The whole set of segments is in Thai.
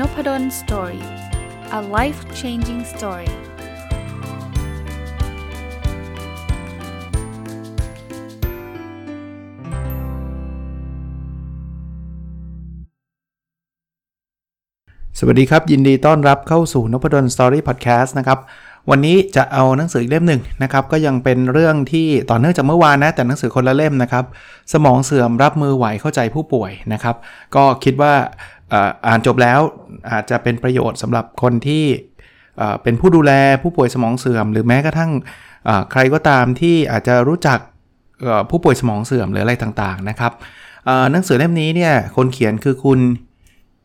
Nopadol Story a life changing story สวัสดีครับ ยินดีต้อนรับเข้าสู่นพดล Story พอดแคสต์นะครับ วันนี้จะเอาหนังสืออีกเล่มหนึ่งนะครับ ก็ยังเป็นเรื่องที่ต่อเนื่องจากเมื่อวานนะ แต่หนังสือคนละเล่มนะครับ สมองเสื่อมรับมือไหวเข้าใจผู้ป่วยนะครับ ก็คิดว่า อ่านจบแล้วอาจจะเป็นประโยชน์สำหรับคนที่เป็นผู้ดูแลผู้ป่วยสมองเสื่อม หรือแม้กระทั่งใครก็ตามที่อาจจะรู้จักผู้ป่วยสมองเสื่อมหรืออะไรต่างๆนะครับหนังสือเล่มนี้เนี่ยคนเขียนคือคุณ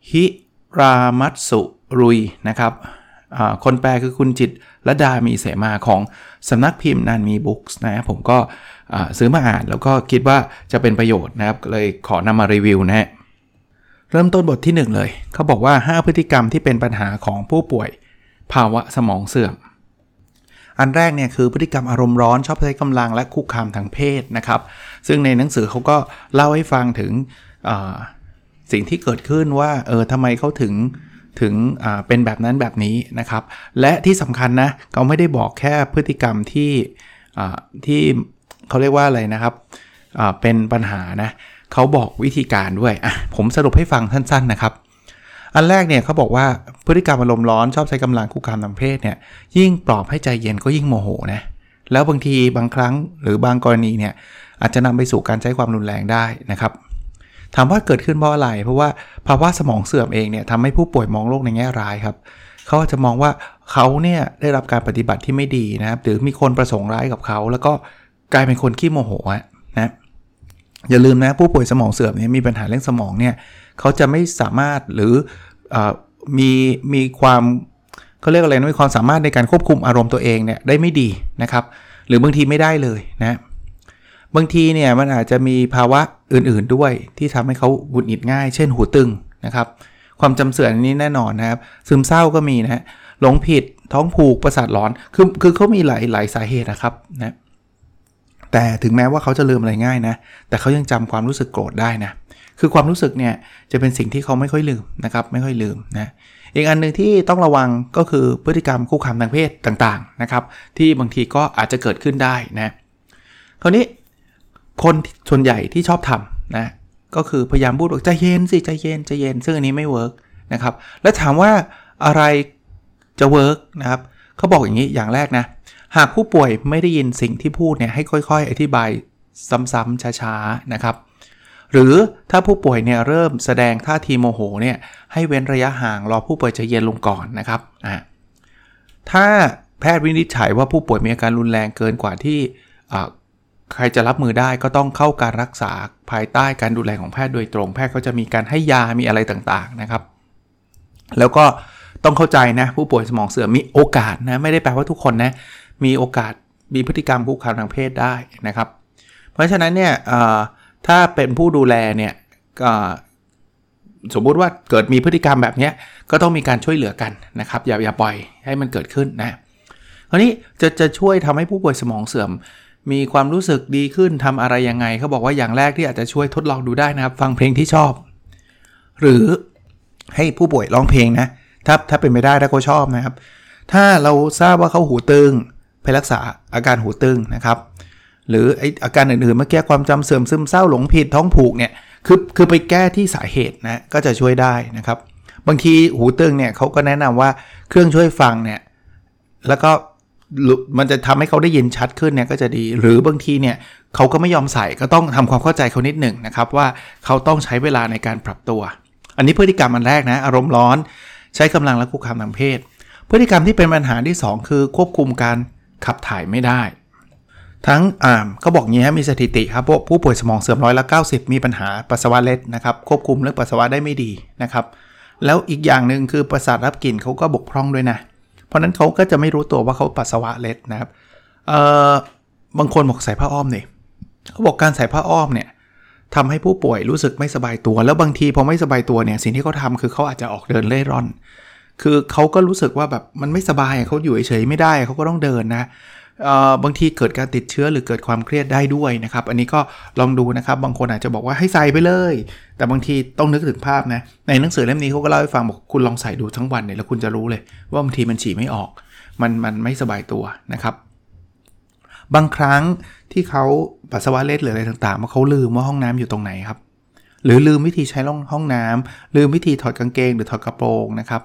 ฮิรามัตสุรุยนะครับคนแปลคือคุณจิตระดามีเสมาของสำนักพิมพ์นันมีบุ๊กส์นะผมก็ซื้อมาอ่านแล้วก็คิดว่าจะเป็นประโยชน์นะครับเลยขอนำมารีวิวนะฮะ เริ่มต้นบทที่ 1 เลย เขาบอกว่า 5 พฤติกรรมที่เป็นปัญหาของผู้ป่วย ภาวะสมองเสื่อม อันแรกเนี่ยคือพฤติกรรมอารมณ์ร้อนชอบใช้กำลังและคุกคามทางเพศนะครับ ซึ่งในหนังสือเขาก็เล่าให้ฟังถึงสิ่งที่เกิดขึ้นว่าเออทำไมเขาถึงถึงเป็นแบบนั้นแบบนี้นะครับ และที่สำคัญนะเขาไม่ได้บอกแค่พฤติกรรมที่ที่เขาเรียกว่าอะไรนะครับเป็นปัญหานะ เขาบอกวิธีการด้วยอะผมสรุปให้ฟังสั้นๆนะครับอันแรกเนี่ยเขาบอกว่าพฤติกรรมอารมณ์ร้อนชอบใช้กำลังคุกคามทางเพศเนี่ยยิ่งปลอบให้ใจเย็นก็ยิ่งโมโหนะแล้วบางทีบางครั้งหรือบางกรณีเนี่ยอาจจะนำไปสู่การใช้ความรุนแรงได้นะครับถามว่าเกิดขึ้นเพราะอะไร เพราะว่าภาวะสมองเสื่อมเองเนี่ยทำให้ผู้ป่วยมองโลกในแง่ร้ายครับเขาจะมองว่าเขาเนี่ยได้รับการปฏิบัติที่ไม่ดีนะครับหรือมีคนประสงค์ร้ายกับเขา แล้วก็กลายเป็นคนขี้โมโหนะ อย่าลืมนะผู้ป่วยสมองเสื่อมเนี่ยมีปัญหาเรื่องสมองเนี่ยเขาจะไม่สามารถหรืออมีมีความเขาเรียกอะไรนะมีความสามารถในการควบคุมอารมณ์ตัวเองเนี่ยได้ไม่ดีนะครับ หรือบางทีไม่ได้เลยนะบางทีเนี่ยมันอาจจะมีภาวะอื่นๆด้วยที่ทำให้เขาหงุดหงิดง่าย เช่นหูตึงนะครับ ความจำเสื่อมนี้แน่นอนนะครับ ซึมเศร้าก็มีนะฮะหลงผิดท้องผูกประสาทร้อนคือคือเขามีหลายหลายสาเหตุนะครับนะ แต่ถึงแม้ว่าเขาจะลืมอะไรง่ายนะ แต่เขายังจำความรู้สึกโกรธได้นะ คือความรู้สึกเนี่ยจะเป็นสิ่งที่เขาไม่ค่อยลืมนะครับ ไม่ค่อยลืมนะ อีกอันหนึ่งที่ต้องระวังก็คือพฤติกรรมคุกคามทางเพศต่างๆนะครับ ที่บางทีก็อาจจะเกิดขึ้นได้นะ คราวนี้คนส่วนใหญ่ที่ชอบทำนะก็คือพยายามพูดบอกใจเย็นสิใจเย็นใจเย็น ซึ่งอันนี้ไม่ work นะครับ แล้วถามว่าอะไรจะ work นะครับเขาบอกอย่างนี้อย่างแรกนะ หากผู้ป่วยไม่ได้ยินสิ่งที่พูดเนี่ยให้ค่อย ๆ อธิบายซ้ำๆช้าๆนะครับ หรือถ้าผู้ป่วยเนี่ยเริ่มแสดงท่าทีโมโหเนี่ยให้เว้นระยะห่างรอผู้ป่วยจะเย็นลงก่อนนะครับอ่าถ้าแพทย์วินิจฉัยว่าผู้ป่วยมีอาการรุนแรงเกินกว่าที่ใครจะรับมือได้ก็ต้องเข้าการรักษาภายใต้การดูแลของแพทย์โดยตรง แพทย์ก็จะมีการให้ยามีอะไรต่างๆนะครับ แล้วก็ ต้องเข้าใจนะผู้ป่วยสมองเสื่อมมีโอกาสนะไม่ได้แปลว่าทุกคนนะมีโอกาสมีพฤติกรรมคุกคามทางเพศได้นะครับ เพราะฉะนั้นเนี่ยถ้าเป็นผู้ดูแลเนี่ยสมมุติว่าเกิดมีพฤติกรรมแบบนี้ก็ต้องมีการช่วยเหลือกันนะครับอย่าอย่าปล่อยให้มันเกิดขึ้นนะคราวนี้จะจะช่วยทำให้ผู้ป่วยสมองเสื่อม มีความรู้สึกดีขึ้นทำอะไรยังไงเขาบอกว่าอย่างแรกที่อาจจะช่วยทดลองดูได้นะครับ ฟังเพลงที่ชอบ หรือให้ผู้ป่วยร้องเพลงนะ ถ้าถ้าเป็นไม่ได้ถ้าเขาชอบนะครับ ถ้าเราทราบว่าเขาหูตึงไปรักษาอาการหูตึงนะครับ หรือไออาการอื่นๆเมื่อกี้ความจำเสื่อมซึมเศร้าหลงผิดท้องผูกเนี่ยคือคือไปแก้ที่สาเหตุนะก็จะช่วยได้นะครับ บางทีหูตึงเนี่ยเขาก็แนะนำว่าเครื่องช่วยฟังเนี่ยแล้วก็มันจะทำให้เขาได้ยินชัดขึ้นเนี่ยก็จะดี หรือบางทีเนี่ยเขาก็ไม่ยอมใส่ก็ต้องทำความเข้าใจเขานิดหนึ่งนะครับว่าเขาต้องใช้เวลาในการปรับตัว อันนี้พฤติกรรมอันแรกนะอารมณ์ร้อน ใช้กำลังและคุกคามทางเพศ พฤติกรรมที่เป็นปัญหาที่ 2 คือควบคุมการขับถ่ายไม่ได้ ทั้งอ่าเขาบอกงี้มีสถิติครับพวกผู้ป่วยสมองเสื่อมร้อยละ90 มีปัญหาปัสสาวะเล็ดนะครับควบคุมเรื่องปัสสาวะได้ไม่ดีนะครับแล้วอีกอย่างหนึ่งคือประสาทรับกลิ่นเขาก็บกพร่องด้วยนะ เพราะนั้นเขาก็จะไม่รู้ตัวว่าเขาปัสสาวะเล็ดนะครับเอ่อบางคนบอกใส่ผ้าอ้อมเนี่ยเขาบอกการใส่ผ้าอ้อมเนี่ย ทำให้ผู้ป่วยรู้สึกไม่สบายตัว แล้วบางทีพอไม่สบายตัวเนี่ยสิ่งที่เขาทาคือเขาอาจจะออกเดินเล่ร่อน คือเขาก็รู้สึกว่าแบบมันไม่สบายเขาอยู่เฉยๆไม่ได้เขาก็ต้องเดินนะบางทีเกิดการติดเชื้อหรือเกิดความเครียดได้ด้วยนะครับ อันนี้ก็ลองดูนะครับ บางคนอาจจะบอกว่าให้ใส่ไปเลย แต่บางทีต้องนึกถึงภาพนะ ในหนังสือเล่มนี้เขาก็เล่าให้ฟังบอกคุณลองใส่ดูทั้งวันเนี่ยแล้วคุณจะรู้เลย ว่าบางทีมันฉี่ไม่ออก มันมันไม่สบายตัวนะครับ บางครั้งที่เขาปัสสาวะเล็ดหรืออะไรต่างๆมาเขาลืมว่าห้องน้ำอยู่ตรงไหนครับ หรือลืมวิธีใช้ห้องน้ำลืมวิธีถอดกางเกง หรือถอดกระโปรงนะครับ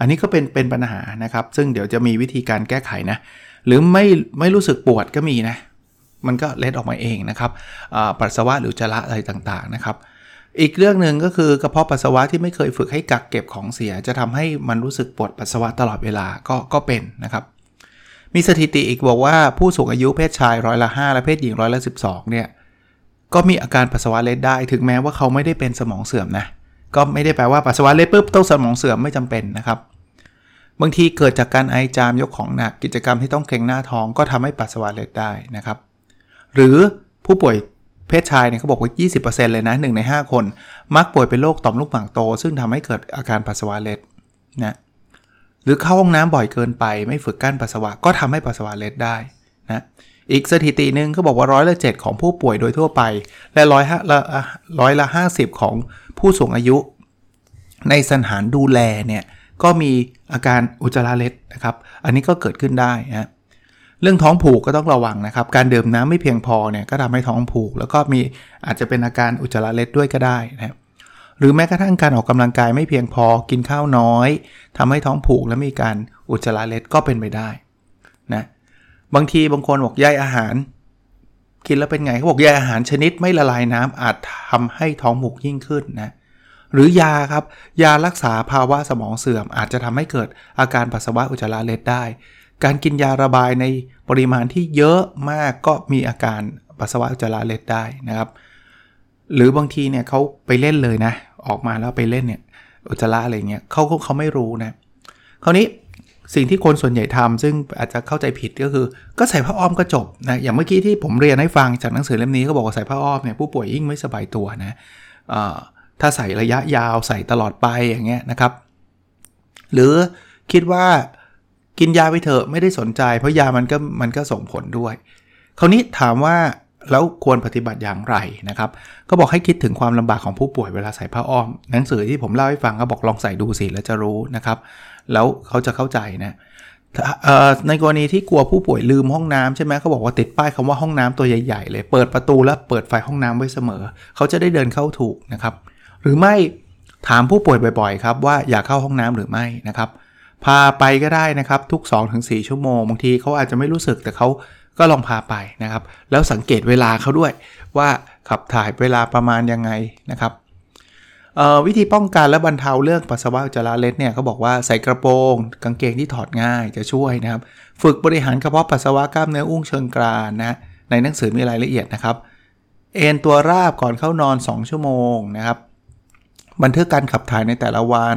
อันนี้ก็เป็นเป็นปัญหานะครับ ซึ่งเดี๋ยวจะมีวิธีการแก้ไขนะ หรือไม่ไม่รู้สึกปวดก็มีนะ มันก็เล็ดออกมาเองนะครับปัสสาวะหรือจระอะไรต่างๆนะครับอีกเรื่องหนึ่งก็คือกระเพาะปัสสาวะที่ไม่เคยฝึกให้กักเก็บของเสีย จะทำให้มันรู้สึกปวดปัสสาวะตลอดเวลาก็ก็เป็นนะครับ มีสถิติอีกบอกว่าผู้สูงอายุเพศชายร้อยละ 5 และเพศหญิงร้อยละ 12 เนี่ย ก็มีอาการปัสสาวะเล็ดได้ ถึงแม้ว่าเขาไม่ได้เป็นสมองเสื่อมนะ ก็ไม่ได้แปลว่าปัสสาวะเล็ดปุ๊บต้องสมองเสื่อมไม่จำเป็นนะครับ บางทีเกิดจากการไอจามยกของหนักกิจกรรมที่ต้องเกรงหน้าท้องก็ทำให้ปัสสาวะเล็ดได้นะครับ หรือผู้ป่วยเพศชายเนี่ยเขาบอกว่า 20%เลยนะ 1 ใน 5 คน มักป่วยเป็นโรคต่อมลูกหมากโต ซึ่งทำให้เกิดอาการปัสสาวะเล็ดนะ หรือเข้าห้องน้ำบ่อยเกินไป ไม่ฝึกกั้นปัสสาวะก็ทำให้ปัสสาวะเล็ดได้นะอีกสถิติหนึ่งเขาบอกว่าร้อยละเของผู้ป่วยโดยทั่วไป และร้อยละร้อยละ50ของผู้สูงอายุ ในสถานดูแลเนี่ยก็มีอาการอุจจาระเล็ดนะครับ อันนี้ก็เกิดขึ้นได้นะเรื่องท้องผูกก็ต้องระวังนะครับ การดื่มน้ำไม่เพียงพอเนี่ยก็ทำให้ท้องผูก แล้วก็มีอาจจะเป็นอาการอุจจาระเล็ดด้วยก็ได้นะ หรือแม้กระทั่งการออกกำลังกายไม่เพียงพอกินข้าวน้อยทำให้ท้องผูกแล้วมีการอุจจาระเล็ดก็เป็นไปได้นะบางทีบางคนบอกย่อาหาร กินแล้วเป็นไงเขาบอกย่อาหารชนิดไม่ละลายน้ำอาจทำให้ท้องผูกยิ่งขึ้นนะหรือยาครับยารักษาภาวะสมองเสื่อม อาจจะทำให้เกิดอาการปัสสาวะอุจจาระเล็ดได้ การกินยาระบายในปริมาณที่เยอะมากก็มีอาการปัสสาวะอุจจาระเล็ดได้นะครับ หรือบางทีเนี่ยเขาไปเล่นเลยนะ ออกมาแล้วไปเล่นเนี่ยอุจจาระอะไรเงี้ยเขาเขาไม่รู้นะคราวนี้สิ่งที่คนส่วนใหญ่ทำซึ่งอาจจะเข้าใจผิดก็คือ ก็ใส่ผ้าอ้อมก็จบนะอย่างเมื่อกี้ที่ผมเรียนให้ฟังจากหนังสือเล่มนี้ก็บอกว่าใส่ผ้าอ้อมเนี่ยผู้ป่วยยิ่งไม่สบายตัวนะถ้าใส่ระยะยาวใส่ตลอดไปอย่างเงี้ยนะครับ หรือคิดว่ากินยาไปเถอะไม่ได้สนใจ เพราะยามันก็มันก็ส่งผลด้วย คราวนี้ถามว่า แล้วควรปฏิบัติอย่างไรนะครับ ก็บอกให้คิดถึงความลำบากของผู้ป่วยเวลาใส่ผ้าอ้อม หนังสือที่ผมเล่าให้ฟังก็บอกลองใส่ดูสิแล้วจะรู้นะครับ แล้วเขาจะเข้าใจนะในกรณีที่กลัวผู้ป่วยลืมห้องน้ำใช่ไหมเขาบอกว่าติดป้ายคำว่าห้องน้ำตัวใหญ่ๆ เลย เปิดประตูแล้วเปิดไฟห้องน้ำไว้เสมอ เขาจะได้เดินเข้าถูกนะครับ หรือไม่ถามผู้ป่วยบ่อยๆครับว่าอยากเข้าห้องน้ำหรือไม่นะครับ พาไปก็ได้นะครับทุก 2-4 ชั่วโมงบางทีเขาอาจจะไม่รู้สึกแต่เขา ก็ลองพาไปนะครับ แล้วสังเกตเวลาเขาด้วยว่าขับถ่ายเวลาประมาณยังไงนะครับวิธีป้องกันและบรรเทาเรื่องปัสสาวะอุจจาระเล็ดเนี่ยเขาบอกว่าใส่กระโปรง กางเกงที่ถอดง่ายจะช่วยนะครับ ฝึกบริหารกระเพาะปัสสาวะกล้ามเนื้ออุ้งเชิงกรานนะในหนังสือมีรายละเอียดนะครับ เอนตัวราบก่อนเข้านอน 2 ชั่วโมงนะครับ บันทึกการขับถ่ายในแต่ละวัน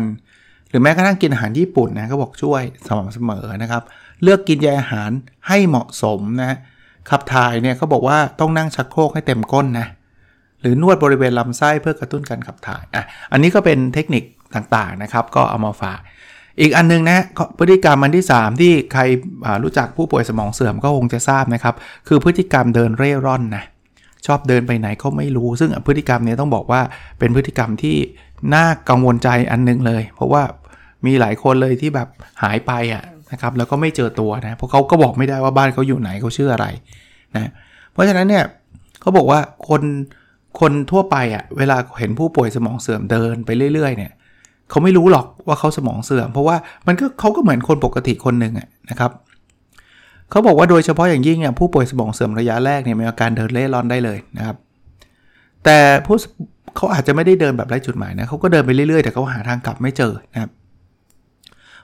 หรือแม้กระทั่งกินอาหารญี่ปุ่นนะก็บอกช่วยสม่ำเสมอนะครับ เลือกกินยาอาหารให้เหมาะสมนะขับถ่ายเนี่ยเขาบอกว่าต้องนั่งชักโครกให้เต็มก้นนะหรือนวดบริเวณลำไส้เพื่อกระตุ้นการขับถ่ายอะอันนี้ก็เป็นเทคนิคต่างๆนะครับก็เอามาฝากอีกอันนึงนะพฤติกรรมอันที่ 3 ที่ใครรู้จักผู้ป่วยสมองเสื่อมก็คงจะทราบนะครับ คือพฤติกรรมเดินเร่ร่อนนะชอบเดินไปไหนเขาไม่รู้ ซึ่งพฤติกรรมนี้ต้องบอกว่าเป็นพฤติกรรมที่น่ากังวลใจอันนึงเลย เพราะว่ามีหลายคนเลยที่แบบหายไปอะ นะครับแล้วก็ไม่เจอตัวนะเพราะเขาก็บอกไม่ได้ว่าบ้านเขาอยู่ไหนเขาชื่ออะไรนะเพราะฉะนั้นเนี่ยเขาบอกว่าคนคนทั่วไปอะเวลาเห็นผู้ป่วยสมองเสื่อมเดินไปเรื่อยๆเนี่ยเขาไม่รู้หรอกว่าเขาสมองเสื่อม เพราะว่ามันก็เขาก็เหมือนคนปกติคนหนึ่งะนะครับเขาบอกว่าโดยเฉพาะอย่างยิ่งเนี่ยผู้ป่วยสมองเสื่อมระยะแรกเนี่ยมีอาการเดินเล่ร่อนได้เลยนะครับแต่ผู้เขาอาจจะไม่ได้เดินแบบไร้จุดหมายนะเขาก็เดินไปเรื่อยๆ แต่เขาหาทางกลับไม่เจอนะครับ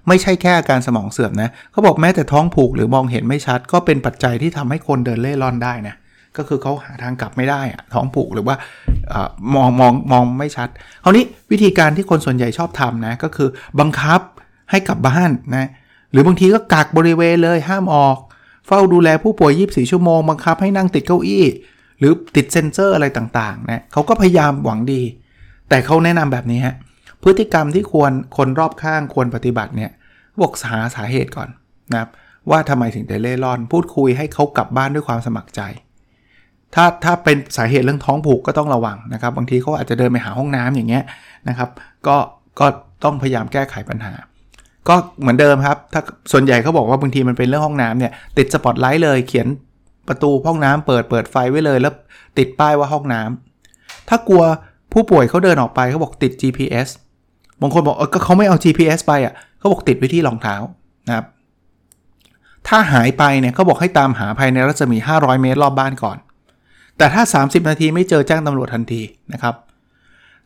ไม่ใช่แค่อาการสมองเสื่อมนะเขาบอกแม้แต่ท้องผูกหรือมองเห็นไม่ชัด ก็เป็นปัจจัยที่ทำให้คนเดินเล่ร่อนได้นะก็คือเขาหาทางกลับไม่ได้อะท้องผูกหรือว่ามองมองมองไม่ชัดคราวนี้วิธีการที่คนส่วนใหญ่ชอบทำนะก็คือบังคับให้กลับบ้านนะหรือบางทีก็กักบริเวณเลยห้ามออก เฝ้าดูแลผู้ป่วย 24 ชั่วโมงบังคับให้นั่งติดเก้าอี้ หรือติดเซ็นเซอร์อะไรต่างๆนะเขาก็พยายามหวังดี แต่เขาแนะนำแบบนี้ฮะ พฤติกรรมที่ควรคนรอบข้างควรปฏิบัติเนี่ยบอกหาสาเหตุก่อนนะครับว่าทำไมถึงได้เล่ร่อน พูดคุยให้เขากลับบ้านด้วยความสมัครใจ ถ้าถ้าเป็นสาเหตุเรื่องท้องผูกก็ต้องระวังนะครับ บางทีเขาอาจจะเดินไปหาห้องน้ำอย่างเงี้ยนะครับ ก็ก็ต้องพยายามแก้ไขปัญหา ก็เหมือนเดิมครับ ถ้าส่วนใหญ่เขาบอกว่าบางทีมันเป็นเรื่องห้องน้ำเนี่ยติดสปอตไลท์เลยเขียนประตูห้องน้ำเปิดเปิดไฟไว้เลย แล้วติดป้ายว่าห้องน้ำถ้ากลัวผู้ป่วยเขาเดินออกไปเขาบอกติด GPS บางคนบอกเออก็เขาไม่เอา GPS ไปอะเขาบอกติดไว้ที่รองเท้านะครับ ถ้าหายไปเนี่ยเขาบอกให้ตามหาภายในรัศมี 500 เมตรรอบบ้านก่อน แต่ถ้า 30 นาทีไม่เจอแจ้งตำรวจทันทีนะครับ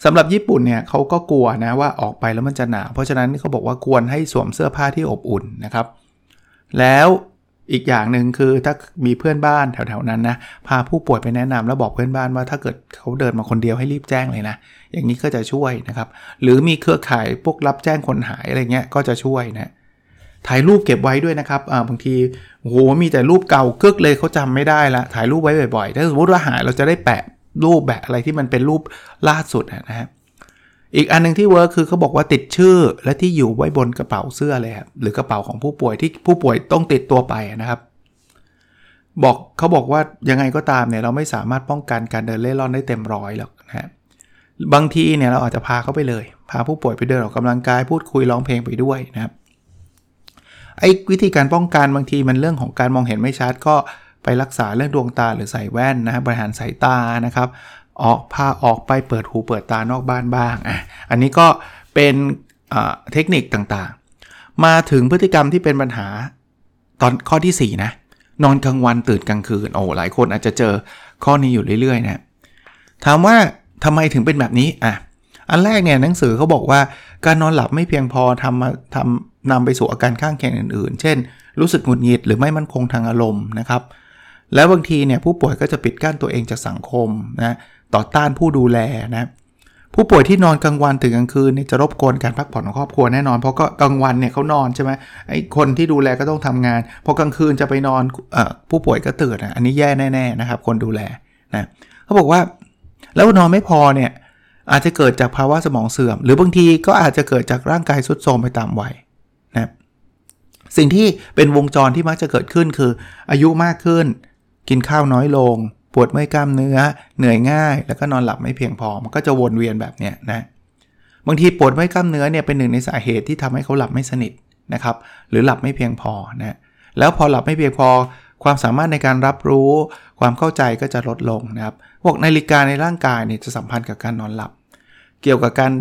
สำหรับญี่ปุ่นเนี่ยเขาก็กลัวนะว่าออกไปแล้วมันจะหนาวเพราะฉะนั้นเขาบอกว่าควรให้สวมเสื้อผ้าที่อบอุ่นนะครับ แล้ว อีกอย่างหนึ่งคือถ้ามีเพื่อนบ้านแถวๆนั้นนะพาผู้ป่วยไปแนะนำแล้วบอกเพื่อนบ้านว่าถ้าเกิดเขาเดินมาคนเดียวให้รีบแจ้งเลยนะ อย่างนี้ก็จะช่วยนะครับ หรือมีเครือข่ายพวกรับแจ้งคนหายอะไรเงี้ยก็จะช่วยนะถ่ายรูปเก็บไว้ด้วยนะครับบางทีโหมีแต่รูปเก่าเกึกเลยเขาจำไม่ได้ละถ่ายรูปไว้บ่อยๆ ถ้าสมมติว่าหายเราจะได้แปะรูปแบบอะไรที่มันเป็นรูปล่าสุดนะฮะ อีกอันนึงที่เวิร์คคือเขาบอกว่าติดชื่อและที่อยู่ไว้บนกระเป๋าเสื้อเลยครับหรือกระเป๋าของผู้ป่วยที่ผู้ป่วยต้องติดตัวไปนะครับ บอกเขาบอกว่ายังไงก็ตามเนี่ยเราไม่สามารถป้องกันการเดินเล่ร่อนได้เต็มร้อยหรอกนะฮะบางทีเนี่ยเราอาจจะพาเขาไปเลย พาผู้ป่วยไปเดินออกกำลังกายพูดคุยร้องเพลงไปด้วยนะครับไอ้วิธีการป้องกันบางทีมันเรื่องของการมองเห็นไม่ชัดก็ไปรักษาเรื่องดวงตาหรือใส่แว่นนะบริหารสายตานะครับ ออกพาออกไปเปิดหูเปิดตานอกบ้านบ้างอะอันนี้ก็เป็นเทคนิคต่างๆ มาถึงพฤติกรรมที่เป็นปัญหาตอนข้อที่ 4 นะ นอนกลางวันตื่นกลางคืนโอ้หลายคนอาจจะเจอข้อนี้อยู่เรื่อยๆนะถามว่าทำไมถึงเป็นแบบนี้อะอันแรกเนี่ยหนังสือเขาบอกว่าการนอนหลับไม่เพียงพอทำมาทำนำไปสู่อาการข้างเคียงอื่นๆ เช่น รู้สึกหงุดหงิดหรือไม่มั่นคงทางอารมณ์นะครับ แล้วบางทีเนี่ยผู้ป่วยก็จะปิดกั้นตัวเองจากสังคมนะ ต่อต้านผู้ดูแลนะผู้ป่วยที่นอนกลางวันถึงกลางคืนเนี่ยจะรบกวนการพักผ่อนของครอบครัวแน่นอนเพราะก็กลางวันเนี่ยเขานอนใช่ไหมไอ้คนที่ดูแลก็ต้องทำงานพอกลางคืนจะไปนอนอผู้ป่วยก็ตื่นอะอันนี้แย่แน่ๆนะครับ คนดูแลนะเขาบอกว่า แล้วนอนไม่พอเนี่ยอาจจะเกิดจากภาวะสมองเสื่อม หรือบางทีก็อาจจะเกิดจากร่างกายสุดโทรมไปตามวัยนะสิ่งที่เป็นวงจรที่มักจะเกิดขึ้นคือ อายุมากขึ้น กินข้าวน้อยลง ปวดเมื่อยกล้ามเนื้อ เหนื่อยง่าย แล้วก็นอนหลับไม่เพียงพอ มันก็จะวนเวียนแบบเนี้ยนะ บางทีปวดเมื่อยกล้ามเนื้อเนี่ยเป็นหนึ่งในสาเหตุที่ทำให้เขาหลับไม่สนิทนะครับ หรือหลับไม่เพียงพอนะ แล้วพอหลับไม่เพียงพอ ความสามารถในการรับรู้ ความเข้าใจก็จะลดลงนะครับพวกนาฬิกาในร่างกายเนี่ยจะสัมพันธ์กับการนอนหลับ เกี่ยวกับการ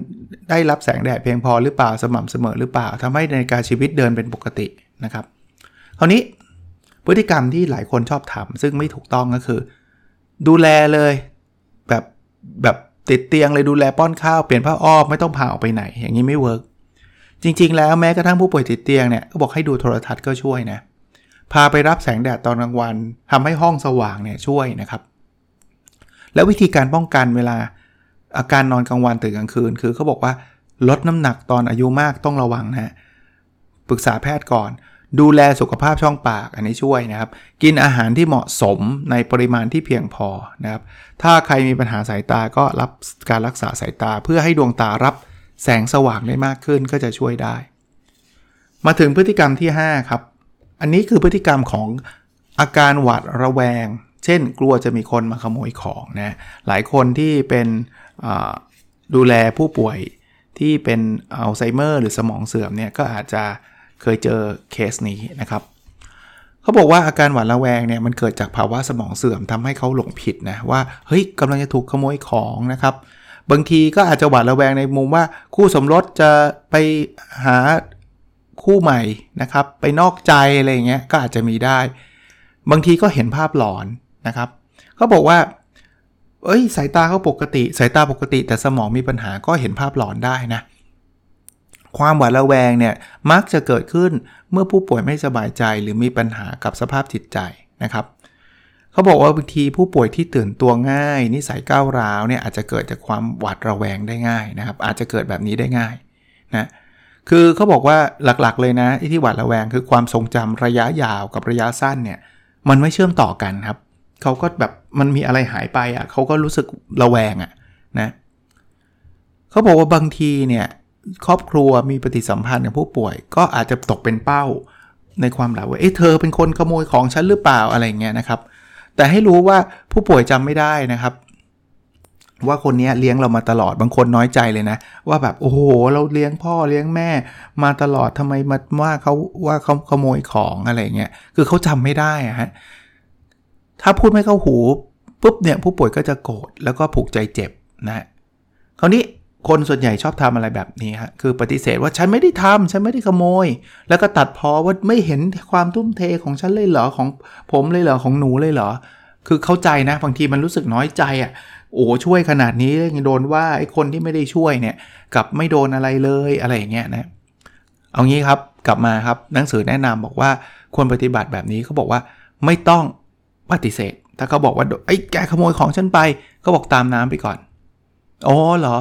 ได้รับแสงแดดเพียงพอหรือเปล่าสม่ำเสมอหรือเปล่าทำให้นาฬิกาชีวิตเดินเป็นปกตินะครับ คราวนี้พฤติกรรมที่หลายคนชอบทำซึ่งไม่ถูกต้องก็คือ ดูแลเลย แบบแบบติดเตียงเลยดูแลป้อนข้าวเปลี่ยนผ้าอ้อมไม่ต้องพาออกไปไหน อย่างนี้ไม่เวิร์กจริง ๆ แล้วแม้กระทั่งผู้ป่วยติดเตียงเนี่ยก็บอกให้ดูโทรทัศน์ก็ช่วยนะพาไปรับแสงแดดตอนกลางวันทำให้ห้องสว่างเนี่ยช่วยนะครับ แล้ววิธีการป้องกันเวลาอาการนอนกลางวันตื่นกลางคืน คือเขาบอกว่าลดน้ำหนักตอนอายุมากต้องระวังนะปรึกษาแพทย์ก่อน ดูแลสุขภาพช่องปากอันนี้ช่วยนะครับ กินอาหารที่เหมาะสมในปริมาณที่เพียงพอนะครับ ถ้าใครมีปัญหาสายตาก็รับการรักษาสายตา เพื่อให้ดวงตารับแสงสว่างได้มากขึ้นก็จะช่วยได้ มาถึงพฤติกรรมที่ 5 ครับ อันนี้คือพฤติกรรมของอาการหวาดระแวง เช่น กลัวจะมีคนมาขโมยของนะหลายคนที่เป็นดูแลผู้ป่วยที่เป็นอัลไซเมอร์หรือสมองเสื่อมเนี่ยก็อาจจะ เคยเจอเคสนี้นะครับเขาบอกว่าอาการหวาดระแวงเนี่ยมันเกิดจากภาวะสมองเสื่อมทำให้เขาหลงผิดนะว่าเฮ้ยกำลังจะถูกขโมยของนะครับ บางทีก็อาจจะหวาดระแวงในมุมว่าคู่สมรสจะไปหาคู่ใหม่นะครับ ไปนอกใจอะไรเงี้ยก็อาจจะมีได้ บางทีก็เห็นภาพหลอนนะครับเขาบอกว่า เอ้ย สายตาเขาปกติ สายตาปกติ แต่สมองมีปัญหาก็เห็นภาพหลอนได้นะ ความหวาดระแวงเนี่ยมักจะเกิดขึ้นเมื่อผู้ป่วยไม่สบายใจหรือมีปัญหากับสภาพจิตใจนะครับเขาบอกว่าบางทีผู้ป่วยที่ตื่นตัวง่าย นิสัยก้าวร้าวเนี่ยอาจจะเกิดจากความหวาดระแวงได้ง่ายนะครับ อาจจะเกิดแบบนี้ได้ง่ายนะคือเขาบอกว่าหลักๆเลยนะที่หวาดระแวงคือความทรงจำระยะยาวกับระยะสั้นเนี่ยมันไม่เชื่อมต่อกันครับเขาก็แบบมันมีอะไรหายไปอะเขาก็รู้สึกระแวงอะนะเขาบอกว่าบางทีเนี่ย ครอบครัวมีปฏิสัมพันธ์กับผู้ป่วย ก็อาจจะตกเป็นเป้าในความหลับว่าเอ๊ะเธอเป็นคนขโมยของฉันหรือเปล่าอะไรเงี้ยนะครับ แต่ให้รู้ว่าผู้ป่วยจำไม่ได้นะครับ ว่าคนนี้เลี้ยงเรามาตลอดบางคนน้อยใจเลยนะ ว่าแบบโอ้โหเราเลี้ยงพ่อเลี้ยงแม่ มาตลอดทำไมมาว่าเขาว่าเขาขโมยของอะไรเงี้ยคือเขาจำไม่ได้อะฮะถ้าพูดไม่เข้าหูปุ๊บเนี่ยผู้ป่วยก็จะโกรธแล้วก็ผูกใจเจ็บนะคราวนี้ คนส่วนใหญ่ชอบทำอะไรแบบนี้ฮะคือปฏิเสธว่าฉันไม่ได้ทำฉันไม่ได้ขโมย แล้วก็ตัดพอว่าไม่เห็นความทุ่มเทของฉันเลยเหรอของผมเลยเหรอของหนูเลยเหรอ คือเข้าใจนะบางทีมันรู้สึกน้อยใจอะ่ะโอ้ช่วยขนาดนี้โดนว่าไอ้คนที่ไม่ได้ช่วยเนี่ยกับไม่โดนอะไรเลยอะไรอย่างเงี้ยนะเอางี้ครับกลับมาครับหนังสือแนะนำบอกว่าควรปฏิบัติแบบนี้เขาบอกว่าไม่ต้องปฏิเสธ ถ้าเขาบอกว่าไอ้แกขโมยของฉันไปเขาบอกตามน้ำไปก่อนอ๋อเหรอ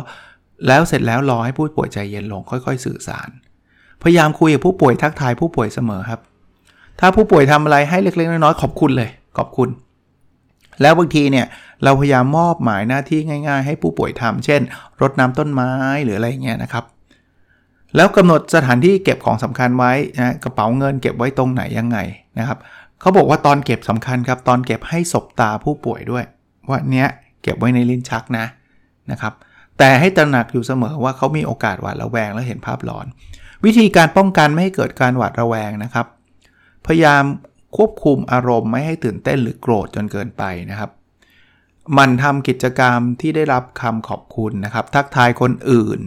แล้วเสร็จแล้วรอให้ผู้ป่วยใจเย็นลงค่อย ๆ สื่อสาร พยายามคุยกับผู้ป่วยทักทายผู้ป่วยเสมอครับ ถ้าผู้ป่วยทำอะไรให้เล็กๆน้อยๆขอบคุณเลย ขอบคุณ แล้วบางทีเนี่ยเราพยายามมอบหมายหน้าที่ง่าย ๆ ให้ผู้ป่วยทำเช่นรดน้ำต้นไม้หรืออะไรเงี้ยนะครับ แล้วกำหนดสถานที่เก็บของสำคัญไว้นะกระเป๋าเงินเก็บไว้ตรงไหนยังไงนะครับเขาบอกว่าตอนเก็บสำคัญครับตอนเก็บให้ศบตาผู้ป่วยด้วยว่าเนี้ยเก็บไว้ในลิ้นชักนะนะครับ แต่ให้ตระหนักอยู่เสมอว่าเขามีโอกาสหวาดระแวงและเห็นภาพหลอน วิธีการป้องกันไม่ให้เกิดการหวาดระแวงนะครับ พยายามควบคุมอารมณ์ไม่ให้ตื่นเต้นหรือโกรธจนเกินไปนะครับ มันทำกิจกรรมที่ได้รับคำขอบคุณนะครับ ทักทายคนอื่น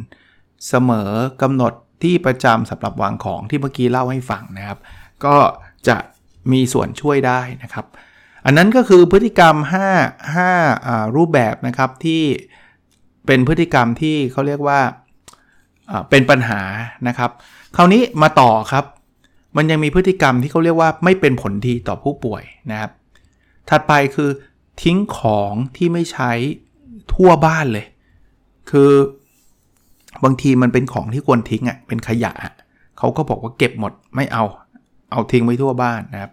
เสมอกำหนดที่ประจำสำหรับวางของที่เมื่อกี้เล่าให้ฟังนะครับ ก็จะมีส่วนช่วยได้นะครับ อันนั้นก็คือพฤติกรรม 5 5รูปแบบนะครับที่ เป็นพฤติกรรมที่เขาเรียกว่าเป็นปัญหานะครับ คราวนี้มาต่อครับ มันยังมีพฤติกรรมที่เขาเรียกว่าไม่เป็นผลดีต่อผู้ป่วยนะครับ ถัดไปคือทิ้งของที่ไม่ใช้ทั่วบ้านเลย คือบางทีมันเป็นของที่ควรทิ้งอะ่ะเป็นขยะเขาก็บอกว่าเก็บหมดไม่เอา เอาทิ้งไว้ทั่วบ้านนะครับ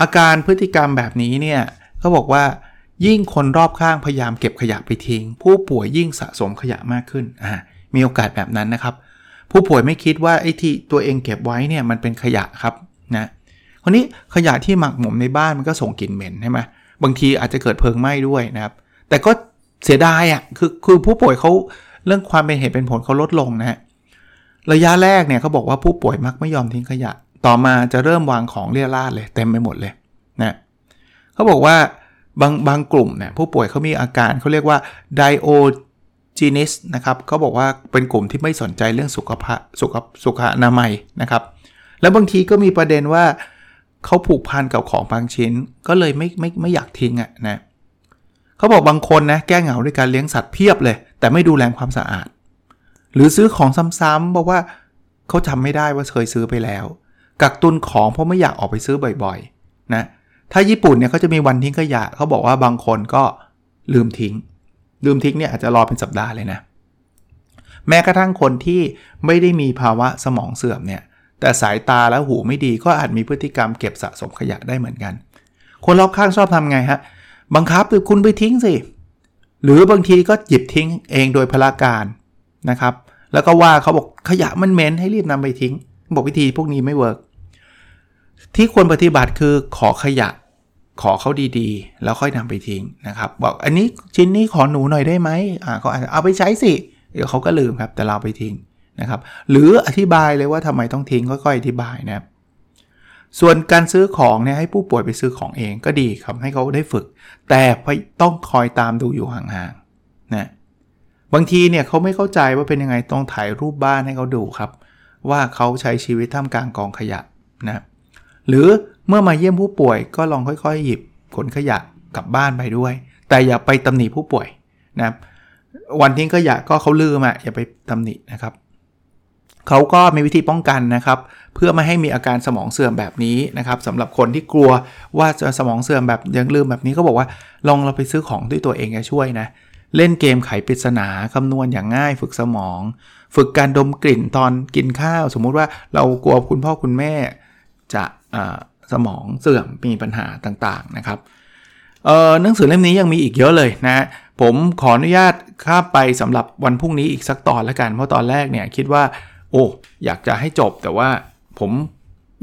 อาการพฤติกรรมแบบนี้เนี่ยเขาบอกว่า ยิ่งคนรอบข้างพยายามเก็บขยะไปทิ้ง ผู้ป่วยยิ่งสะสมขยะมากขึ้นอ่ามีโอกาสแบบนั้นนะครับ ผู้ป่วยไม่คิดว่าไอ้ที่ตัวเองเก็บไว้เนี่ยมันเป็นขยะครับนะคนนี้ขยะที่หมักหมมในบ้านมันก็ส่งกลิ่นเหม็นใช่ไหมบางทีอาจจะเกิดเพลิงไหม้ด้วยนะครับ แต่ก็เสียดายอะคือคือผู้ป่วยเขาเรื่องความเป็นเหตุเป็นผลเขาลดลงนะฮะระยะแรกเนี่ยเขาบอกว่าผู้ป่วยมักไม่ยอมทิ้งขยะ ต่อมาจะเริ่มวางของเรี่ยราดเลยเต็มไปหมดเลยนะเขาบอกว่า บางบางกลุ่มเนี่ยผู้ป่วยเขามีอาการเขาเรียกว่า diogenes นะครับเขาบอกว่าเป็นกลุ่มที่ไม่สนใจเรื่องสุขภาพสุขสุขอนามัยนะครับ แล้วบางทีก็มีประเด็นว่าเขาผูกพันกับของบางชิ้น ก็เลยไม่ไม่ไม่อยากทิ้งอะ่ะนะเขาบอกบางคนนะแก้เหงาด้วยการเลี้ยงสัตว์เพียบเลย แต่ไม่ดูแลความสะอาด หรือซื้อของซ้ำๆบอกว่าเขาจำไม่ได้ว่าเคยซื้อไปแล้ว กักตุนของเพราะไม่อยากออกไปซื้อบ่อยๆ นะ ถ้าญี่ปุ่นเนี่ยเขาจะมีวันทิ้งขยะเขาบอกว่าบางคนก็ลืมทิ้ง ลืมทิ้งเนี่ยอาจจะรอเป็นสัปดาห์เลยนะ แม้กระทั่งคนที่ไม่ได้มีภาวะสมองเสื่อมเนี่ยแต่สายตาและหูไม่ดีก็อาจมีพฤติกรรมเก็บสะสมขยะได้เหมือนกัน คนรอบข้างชอบทำไงฮะ บังคับคุณไปทิ้งสิ หรือบางทีก็หยิบทิ้งเองโดยพละการนะครับ แล้วก็ว่าเขาบอกขยะมันเหม็นให้รีบนำไปทิ้ง บอกวิธีพวกนี้ไม่ work ที่ควรปฏิบัติคือขอขยะ ขอเขาดีๆ แล้วค่อยนำไปทิ้งนะครับ บอกอันนี้ชิ้นนี้ขอหนูหน่อยได้ไหมอ่าเขาอาจจะเอาไปใช้สิ เดี๋ยวเขาก็ลืมครับ แต่เราไปทิ้งนะครับ หรืออธิบายเลยว่าทำไมต้องทิ้งค่อยๆอธิบายนะครับส่วนการซื้อของเนี่ยให้ผู้ป่วยไปซื้อของเองก็ดีครับให้เขาได้ฝึก แต่ต้องคอยตามดูอยู่ห่างๆนะบางทีเนี่ยเขาไม่เข้าใจว่าเป็นยังไงต้องถ่ายรูปบ้านให้เขาดูครับ ว่าเขาใช้ชีวิตท่ามกลางกองขยะนะ หรือเมื่อมาเยี่ยมผู้ป่วยก็ลองค่อยๆ หยิบขนขยะกลับบ้านไปด้วย แต่อย่าไปตำหนิผู้ป่วยนะวันทิ้งขยะก็เขาลืมอะอย่าไปตำหนินะครับเขาก็มีวิธีป้องกันนะครับ เพื่อไม่ให้มีอาการสมองเสื่อมแบบนี้นะครับสำหรับคนที่กลัวว่าจะสมองเสื่อมแบบยังลืมแบบนี้ก็บอกว่าลองเราไปซื้อของด้วยตัวเองจะช่วยนะเล่นเกมไขปริศนาคำนวณอย่างง่ายฝึกสมอง ฝึกการดมกลิ่นตอนกินข้าว สมมุติว่าเรากลัวคุณพ่อคุณแม่จะ สมองเสื่อมมีปัญหาต่างๆนะครับหนังสือเล่มนี้ยังมีอีกเยอะเลยนะผมขออนุญาตข้าไปสำหรับวันพรุ่งนี้อีกสักตอนล้วกัน เพราะตอนแรกเนี่ยคิดว่า โอ้อยากจะให้จบแต่ว่าผม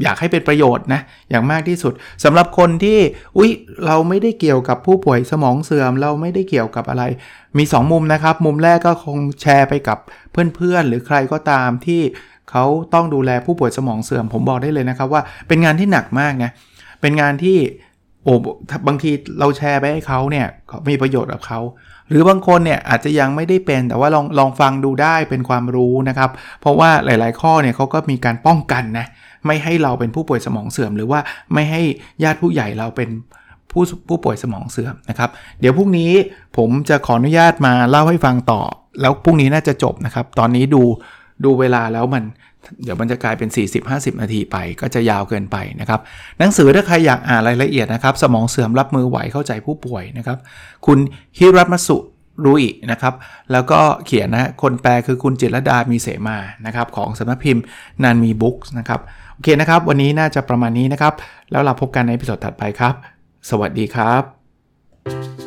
อยากให้เป็นประโยชน์นะอย่างมากที่สุดสำหรับคนที่อุ๊ยเราไม่ได้เกี่ยวกับผู้ป่วยสมองเสื่อม เราไม่ได้เกี่ยวกับอะไร มี 2 มุมนะครับ มุมแรกก็คงแชร์ไปกับเพื่อนๆ หรือใครก็ตามที่ เขาต้องดูแลผู้ป่วยสมองเสื่อม ผมบอกได้เลยนะครับว่าเป็นงานที่หนักมากนะเป็นงานที่โอ้บางทีเราแชร์ไปให้เขาเนี่ยมีประโยชน์กับเขาหรือบางคนเนี่ยอาจจะยังไม่ได้เป็นแต่ว่าลองลองฟังดูได้เป็นความรู้นะครับ เพราะว่าหลาย ๆ ข้อเนี่ยเขาก็มีการป้องกันนะไม่ให้เราเป็นผู้ป่วยสมองเสื่อม หรือว่าไม่ให้ญาติผู้ใหญ่เราเป็นผู้ผู้ป่วยสมองเสื่อมนะครับ เดี๋ยวพรุ่งนี้ผมจะขออนุญาตมาเล่าให้ฟังต่อ แล้วพรุ่งนี้น่าจะจบนะครับ ตอนนี้ดู ดูเวลาแล้วมันเดี๋ยวมันจะกลายเป็น 40-50 นาทีไปก็จะยาวเกินไปนะครับ หนังสือถ้าใครอยากอ่านรายละเอียดนะครับ สมองเสื่อมรับมือไหวเข้าใจผู้ป่วยนะครับ คุณฮิรัตมัสุรุอินะครับ แล้วก็เขียนนะคนแปลคือคุณจิรดามีเสมานะครับ ของสำนักพิมพ์นันมีบุ๊กส์นะครับ โอเคนะครับ วันนี้น่าจะประมาณนี้นะครับ แล้วเราพบกันในพิสดถัดไปครับ สวัสดีครับ